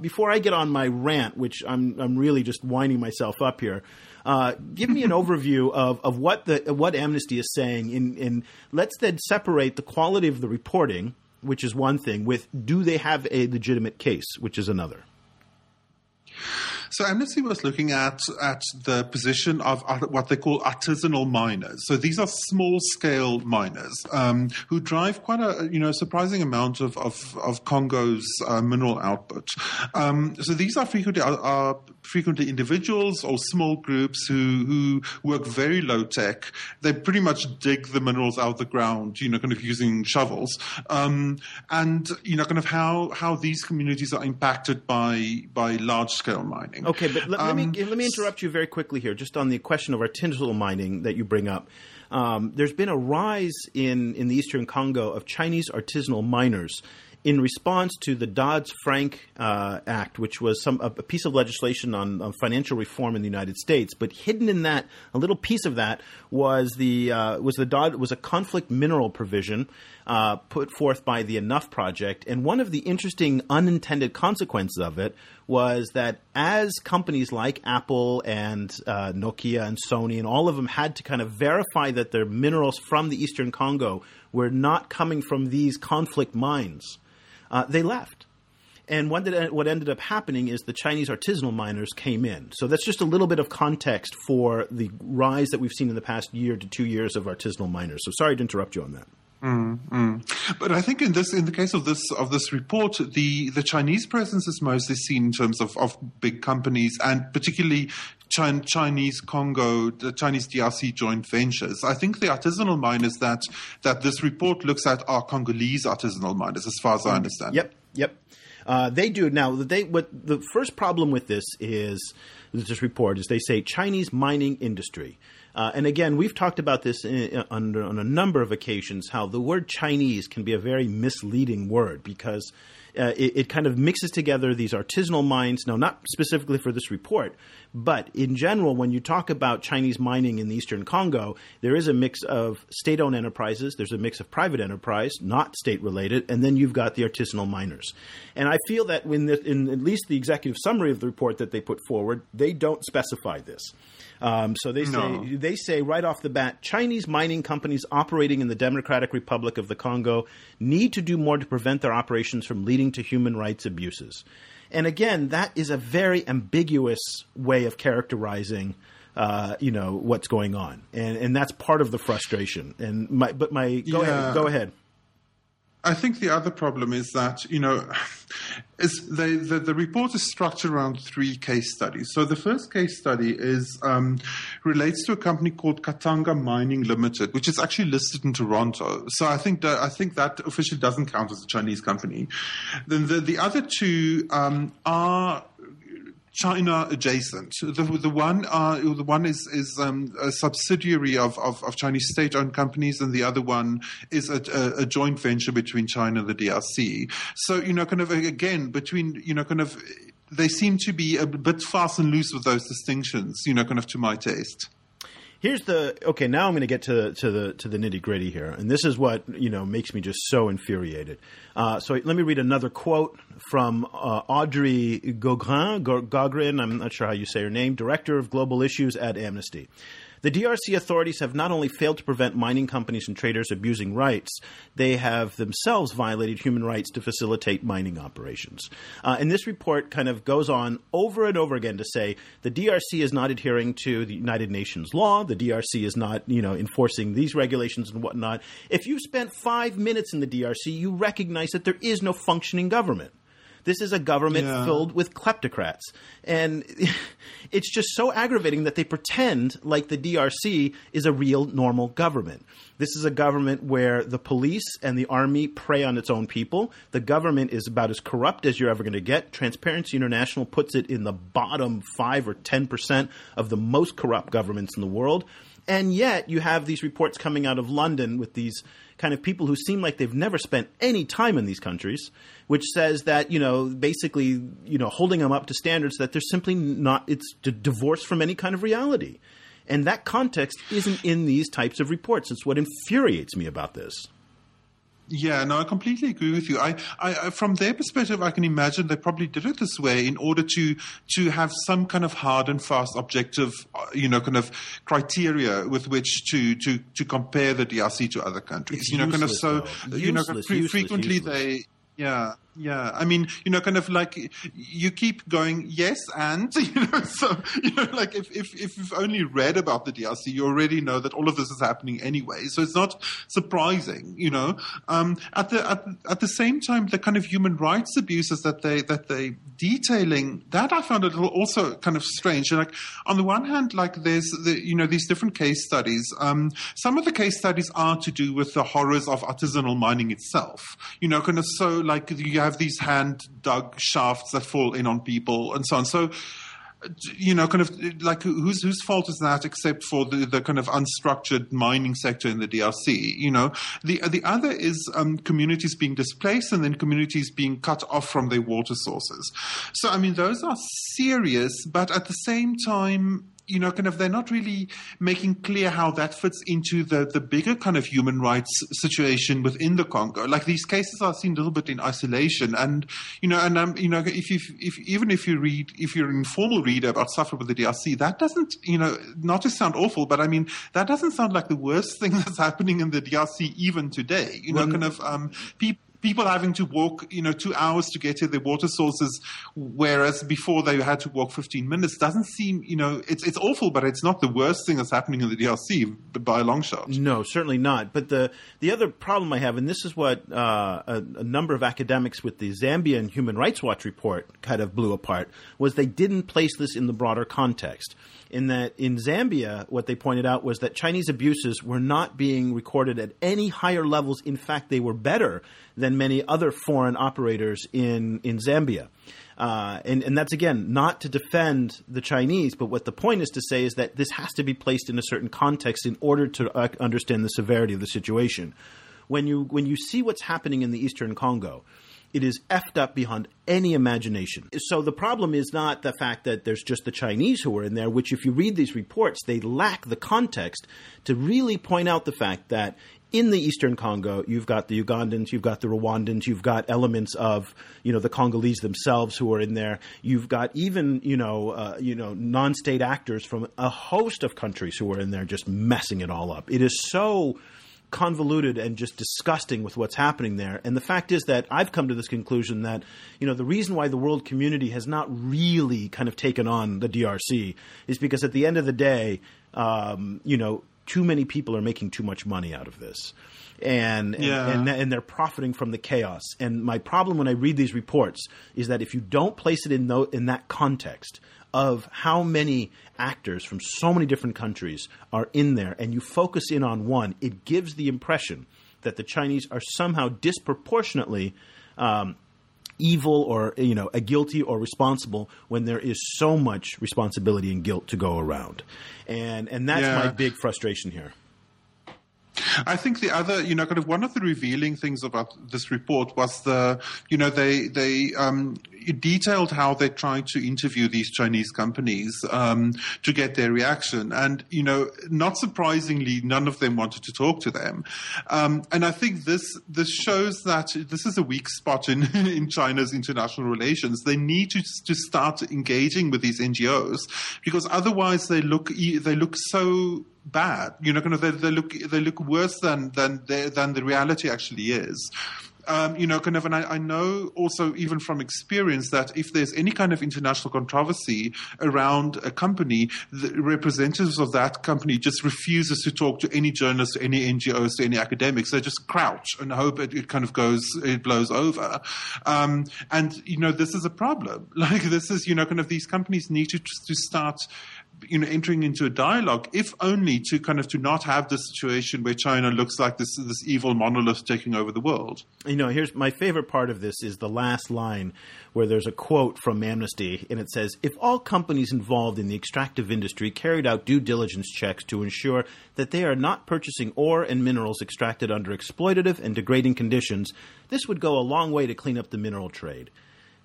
before I get on my rant, which I'm I'm really just winding myself up here. Uh, give me an overview of, of what the what Amnesty is saying. In, in let's then separate the quality of the reporting which is one thing, with do they have a legitimate case, which is another. So Amnesty was looking at at the position of what they call artisanal miners. So these are small scale miners um, who drive quite a you know surprising amount of of, of Congo's uh, mineral output. Um, so these are frequently are, are, frequently individuals or small groups who who work very low tech. They pretty much dig the minerals out of the ground, you know, kind of using shovels, um, and you know, kind of how how these communities are impacted by by large scale mining. Okay, but let, um, let, me let me interrupt you very quickly here, just on the question of artisanal mining that you bring up. Um, there's been a rise in in the eastern Congo of Chinese artisanal miners in response to the Dodd Frank uh, Act, which was some a, piece of legislation on, on, financial reform in the United States. But hidden in that, a little piece of that was the uh, was the Dodd was a conflict mineral provision uh, put forth by the Enough Project, and one of the interesting unintended consequences of it was that as companies like Apple and uh, Nokia and Sony and all of them had to kind of verify that their minerals from the Eastern Congo were not coming from these conflict mines uh, they left. And what, did, what ended up happening is the Chinese artisanal miners came in. So that's just a little bit of context for the rise that we've seen in the past year to two years of artisanal miners. So sorry to interrupt you on that. Mm, mm. But I think in this, in the case of this of this report, the the Chinese presence is mostly seen in terms of, of big companies and particularly Chinese Congo, the Chinese DRC joint ventures. I think the artisanal miners that that this report looks at are Congolese artisanal miners, as far as I mm. understand. Yep, yep. Uh, they do now. They what the first problem with this is this report is they say Chinese mining industry. Uh, and again, we've talked about this in, on, on, a number of occasions how the word Chinese can be a very misleading word because uh, it, it, kind of mixes together these artisanal mines. Now, not specifically for this report, but in general, when you talk about Chinese mining in the eastern Congo, there is a mix of state owned enterprises, there's a mix of private enterprise, not state related, and then you've got the artisanal miners. And I feel that when the, in at least the executive summary of the report that they put forward, they don't specify this. Um, so they say no. they say right off the bat, Chinese mining companies operating in the Democratic Republic of the Congo need to do more to prevent their operations from leading to human rights abuses. And again, that is a very ambiguous way of characterizing. Uh, you know what's going on, and and that's part of the frustration. And my, but my go yeah. ahead, go ahead. I think the other problem is that you know, is the, the, the report is structured around three case studies. So the first case study is um, relates to a company called Katanga Mining Limited, which is actually listed in Toronto. So I think that I think that officially doesn't count as a Chinese company. Then the the other two um, are China adjacent. The, the one uh, the one is is um, a subsidiary of, of, of Chinese state owned companies, and the other one is a, a, a, joint venture between China and the DRC. So you know, kind of again between you know, kind of they seem to be a bit fast and loose with those distinctions. You know, kind of to my taste. Here's the okay. Now I'm going to get to to the to the nitty gritty here, and this is what you know makes me just so infuriated. Uh, so let me read another quote from uh, Audrey Gaughran. Gaughran, I'm not sure how you say her name, director of global issues at Amnesty. The DRC authorities have not only failed to prevent mining companies and traders abusing rights, they have themselves violated human rights to facilitate mining operations. Uh, and this report kind of goes on over and over again to say the DRC is not adhering to the United Nations law, the DRC is not, you know, enforcing these regulations and whatnot. If you spent five minutes in the DRC, you recognize that there is no functioning government. This is a government yeah. filled with kleptocrats. And it's just so aggravating that they pretend like the DRC is a real normal government. This is a government where the police and the army prey on its own people. The government is about as corrupt as you're ever going to get. Transparency International puts it in the bottom 5 or 10% of the most corrupt governments in the world. And yet you have these reports coming out of London with these kind of people who seem like they've never spent any time in these countries, which says that, you know, basically, you know, holding them up to standards that they're simply not, it's divorced from any kind of reality. And that context isn't in these types of reports. It's what infuriates me about this. Yeah, no, I completely agree with you. I, I, from their perspective, I can imagine they probably did it this way in order to to have some kind of hard and fast objective, uh, you know, kind of criteria with which to to to compare the DRC to other countries. It's you know, useless, kind of so you useless, know, useless, frequently they yeah yeah, I mean, you know, kind of like you keep going, yes, and you know, so you know, like if if if you've only read about the DRC, you already know that all of this is happening anyway. So it's not surprising, you know. Um, at the at, at the same time, the kind of human rights abuses that they that they detailing that I found a little also kind of strange. like on the one hand, like there's the you know these different case studies. Um, some of the case studies are to do with the horrors of artisanal mining itself. You know, kind of so like you have these hand dug shafts that fall in on people and so on. So, you know, kind of like whose whose fault is that except for the, the kind of unstructured mining sector in the DRC? You know, the the other is um, communities being displaced and then communities being cut off from their water sources. So, I mean, those are serious, but at the same time, you know, kind of they're not really making clear how that fits into the, the bigger kind of human rights situation within the Congo. Like these cases are seen a little bit in isolation, and you know, and um, you know, if you if even if you read if you're an informal reader about suffering with the DRC, that doesn't you know not to sound awful, but I mean that doesn't sound like the worst thing that's happening in the DRC even today. You know, well, kind of um, people people having to walk, you know, two hours to get to their water sources, whereas before they had to walk 15 minutes, doesn't seem, you know, it's it's awful, but it's not the worst thing that's happening in the DRC by a long shot. No, certainly not. But the the other problem I have, and this is what uh, a, a number of academics with the Zambian Human Rights Watch report kind of blew apart, was they didn't place this in the broader context in that in Zambia, what they pointed out was that Chinese abuses were not being recorded at any higher levels. In fact, they were better than many other foreign operators in, in Zambia. Uh, and, and that's again not to defend the Chinese, but what the point is to say is that this has to be placed in a certain context in order to uh, understand the severity of the situation. When you when you see what's happening in the Eastern Congo, it is effed up beyond any imagination. So the problem is not the fact that there's just the Chinese who are in there, which if you read these reports, they lack the context to really point out the fact that in the Eastern Congo, you've got the Ugandans, you've got the Rwandans, you've got elements of you know the Congolese themselves who are in there. You've got even you know uh, you know non-state actors from a host of countries who are in there just messing it all up. It is so convoluted and just disgusting with what's happening there. And the fact is that I've come to this conclusion that, you know, the reason why the world community has not really kind of taken on the DRC is because at the end of the day, um, you know, too many people are making too much money out of this. And, yeah. and, and, and they're profiting from the chaos. And my problem when I read these reports is that if you don't place it in, in that context, of how many actors from so many different countries are in there, and you focus in on one, it gives the impression that the Chinese are somehow disproportionately um, evil or you know a guilty or responsible when there is so much responsibility and guilt to go around, and and that's yeah. my big frustration here. I think the other, you know, kind of one of the revealing things about this report was the, you know, they they um, detailed how they tried to interview these Chinese companies um, to get their reaction, and you know, not surprisingly, none of them wanted to talk to them. Um, and I think this this shows that this is a weak spot in in China's international relations. They need to to start engaging with these NGOs because otherwise they look they look so bad. You know, kind of they, they look they look worse than than than the reality actually is. Um, you know, kind of, and I, I, know also even from experience that if there's any kind of international controversy around a company, the representatives of that company just refuses to talk to any journalists, to any NGOs, to any academics. They just crouch and hope it, it kind of goes, it blows over. Um, and you know, this is a problem. Like this is, you know, kind of these companies need to to start you know entering into a dialogue, if only to kind of to not have the situation where China looks like this this evil monolith taking over the world. You know, here's my favorite part of this is the last line where there's a quote from Amnesty and it says, "If all companies involved in the extractive industry carried out due diligence checks to ensure that they are not purchasing ore and minerals extracted under exploitative and degrading conditions, this would go a long way to clean up the mineral trade."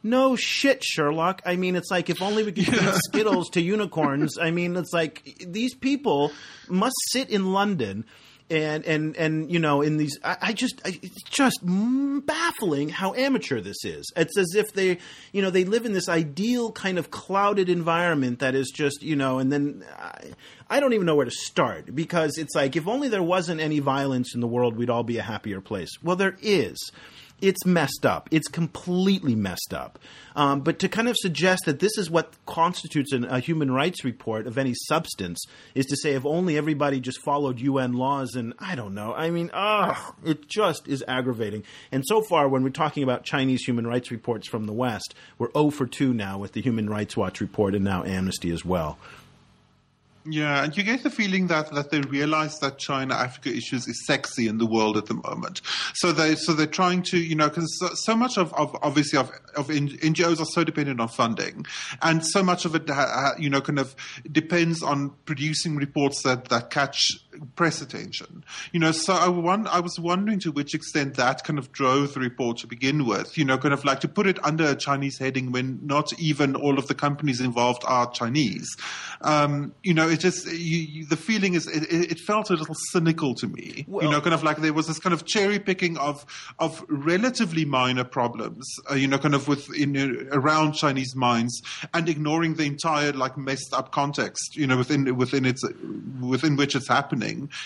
No shit, Sherlock. I mean, it's like if only we could feed Skittles to unicorns. I mean, it's like these people must sit in London and and and you know in these I, I just I, it's just baffling how amateur this is it's as if they you know they live in this ideal kind of clouded environment that is just you know and then I, I don't even know where to start because it's like if only there wasn't any violence in the world we'd all be a happier place well there is it's messed up. It's completely messed up. Um, but to kind of suggest that this is what constitutes an, a human rights report of any substance is to say if only everybody just followed UN laws and I don't know. I mean, ugh, it just is aggravating. And so far, when we're talking about Chinese human rights reports from the West, we're 0 for 2 now with the Human Rights Watch report and now Amnesty as well. Yeah, and you get the feeling that, that they realize that China Africa issues is sexy in the world at the moment. So they so they're trying to you know because so, so, much of, of obviously of, of NGOs are so dependent on funding, and so much of it you know kind of depends on producing reports that that catch press attention. You know, so I, I was wondering to which extent that kind of drove the report to begin with. You know, kind of like to put it under a Chinese heading when not even all of the companies involved are Chinese. Um, you know, it just you, you, the feeling is it, it, felt a little cynical to me. Well, you know, kind of like there was this kind of cherry picking of of relatively minor problems. Uh, you know, kind of within uh, around Chinese minds and ignoring the entire like messed up context. You know, within within its within which it's happening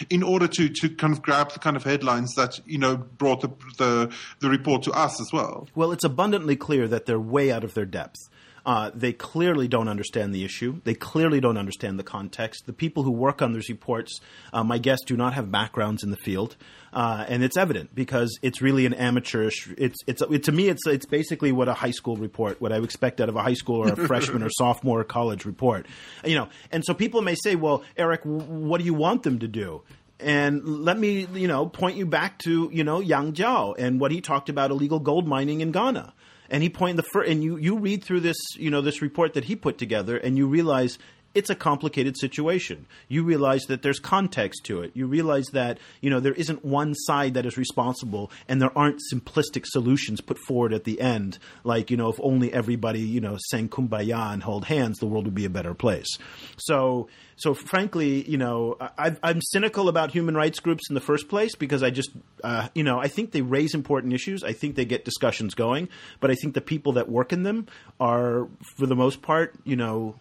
in order to to kind of grab the kind of headlines that you know brought the the, the report to us as well. Well, it's abundantly clear that they're way out of their depth. Uh, they clearly don't understand the issue. They clearly don't understand the context. The people who work on these reports, uh, my guess, do not have backgrounds in the field, uh, and it's evident because it's really an amateurish. It's it's it, to me, it's it's basically what a high school report, what I would expect out of a high school or a freshman or sophomore college report, you know. And so people may say, "Well, Eric, what do you want them to do?" And let me, you know, point you back to, you know, Yang Jiao and what he talked about illegal gold mining in Ghana and he pointed the first, and you you read through this you know this report that he put together, and you realize it's a complicated situation. You realize that there's context to it. You realize that, you know, there isn't one side that is responsible and there aren't simplistic solutions put forward at the end. Like, you know, if only everybody, you know, sang kumbaya and hold hands, the world would be a better place. So, so frankly, you know, I, am cynical about human rights groups in the first place because I just, uh, you know, I think they raise important issues. I think they get discussions going, but I think the people that work in them are, for the most part, you know,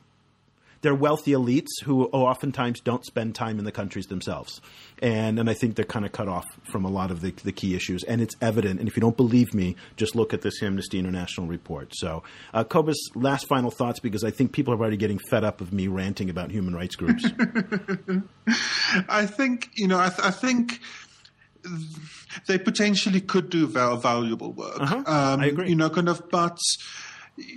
they're wealthy elites who oftentimes don't spend time in the countries themselves. And, and I think they're kind of cut off from a lot of the, the key issues. And it's evident. And if you don't believe me, just look at this Amnesty International report. So, uh, Cobus, last final thoughts because I think people are already getting fed up of me ranting about human rights groups. I think, you know, I, th- I think they potentially could do valuable work. Uh-huh. Um, I agree. You know, kind of, but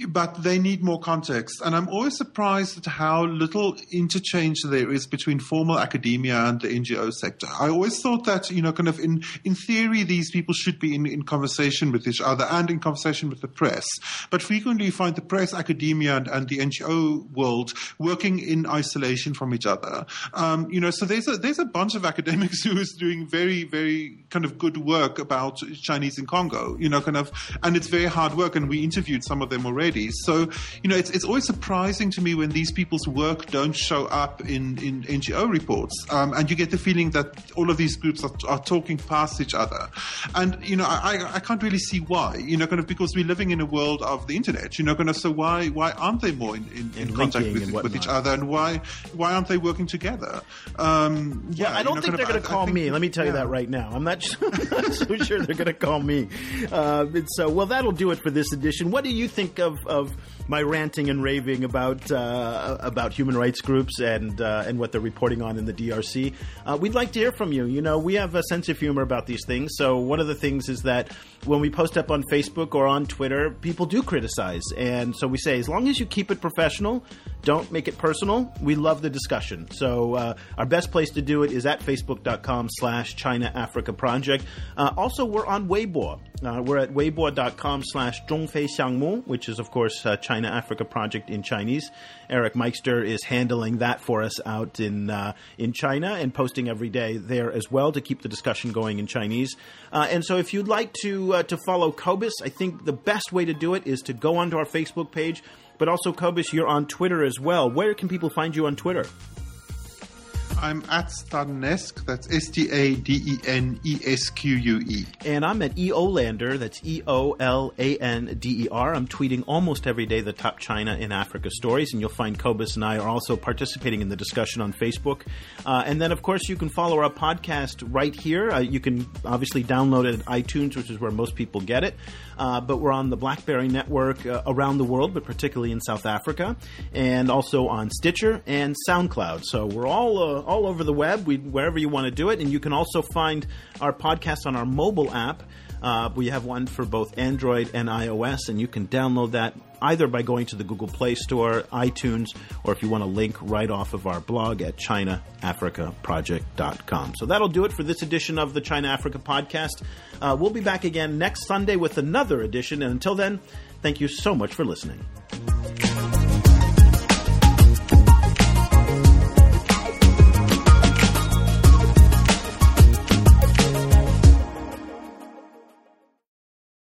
but they need more context. And I'm always surprised at how little interchange there is between formal academia and the NGO sector. I always thought that, you know, kind of in, in theory, these people should be in, in conversation with each other and in conversation with the press. But frequently you find the press, academia, and, and the NGO world working in isolation from each other. Um, you know, so there's a, there's a bunch of academics who is doing very, very kind of good work about Chinese in Congo, you know, kind of, and it's very hard work. And we interviewed some of them already. So, you know, it's, it's always surprising to me when these people's work don't show up in, in NGO reports. Um, and you get the feeling that all of these groups are, are talking past each other. And, you know, I, I can't really see why, you know, kind of because we're living in a world of the internet, you know, kind of, so why, why aren't they more in, in, in contact with, with each other and why, why aren't they working together? Um, yeah, yeah, I don't you know, think they're going to call me. Let me tell yeah. you that right now. I'm not, so sure they're going to call me. Uh, so, well, that'll do it for this edition. What do you think of, of my ranting and raving about uh, about human rights groups and uh, and what they're reporting on in the DRC. Uh, we'd like to hear from you. You know, we have a sense of humor about these things. So one of the things is that when we post up on Facebook or on Twitter, people do criticize, and so we say as long as you keep it professional, don't make it personal. We love the discussion. So uh, our best place to do it is at facebook.com/slash China Africa Project. Uh, also, we're on Weibo. Uh, we're at weibo.com slash zhongfei xiangmu, which is, of course, uh, China Africa Project in Chinese. Eric Meister is handling that for us out in uh, in China and posting every day there as well to keep the discussion going in Chinese. Uh, and so, if you'd like to uh, to follow Cobus, I think the best way to do it is to go onto our Facebook page. But also, Cobus, you're on Twitter as well. Where can people find you on Twitter? I'm at Stadenesque. That's S T A D E N E S Q U E. And I'm at E O Lander. That's E O L A N D E R. I'm tweeting almost every day the top China and Africa stories, and you'll find Cobus and I are also participating in the discussion on Facebook. Uh, and then, of course, you can follow our podcast right here. Uh, you can obviously download it at iTunes, which is where most people get it. Uh, but we're on the BlackBerry network uh, around the world, but particularly in South Africa, and also on Stitcher and SoundCloud. So we're all uh, all over the web, we, wherever you want to do it. And you can also find our podcast on our mobile app. Uh, we have one for both Android and iOS, and you can download that either by going to the Google Play Store, iTunes, or if you want a link right off of our blog at ChinaAfricaProject.com. So that'll do it for this edition of the China Africa Podcast. Uh, we'll be back again next Sunday with another edition, and until then, thank you so much for listening.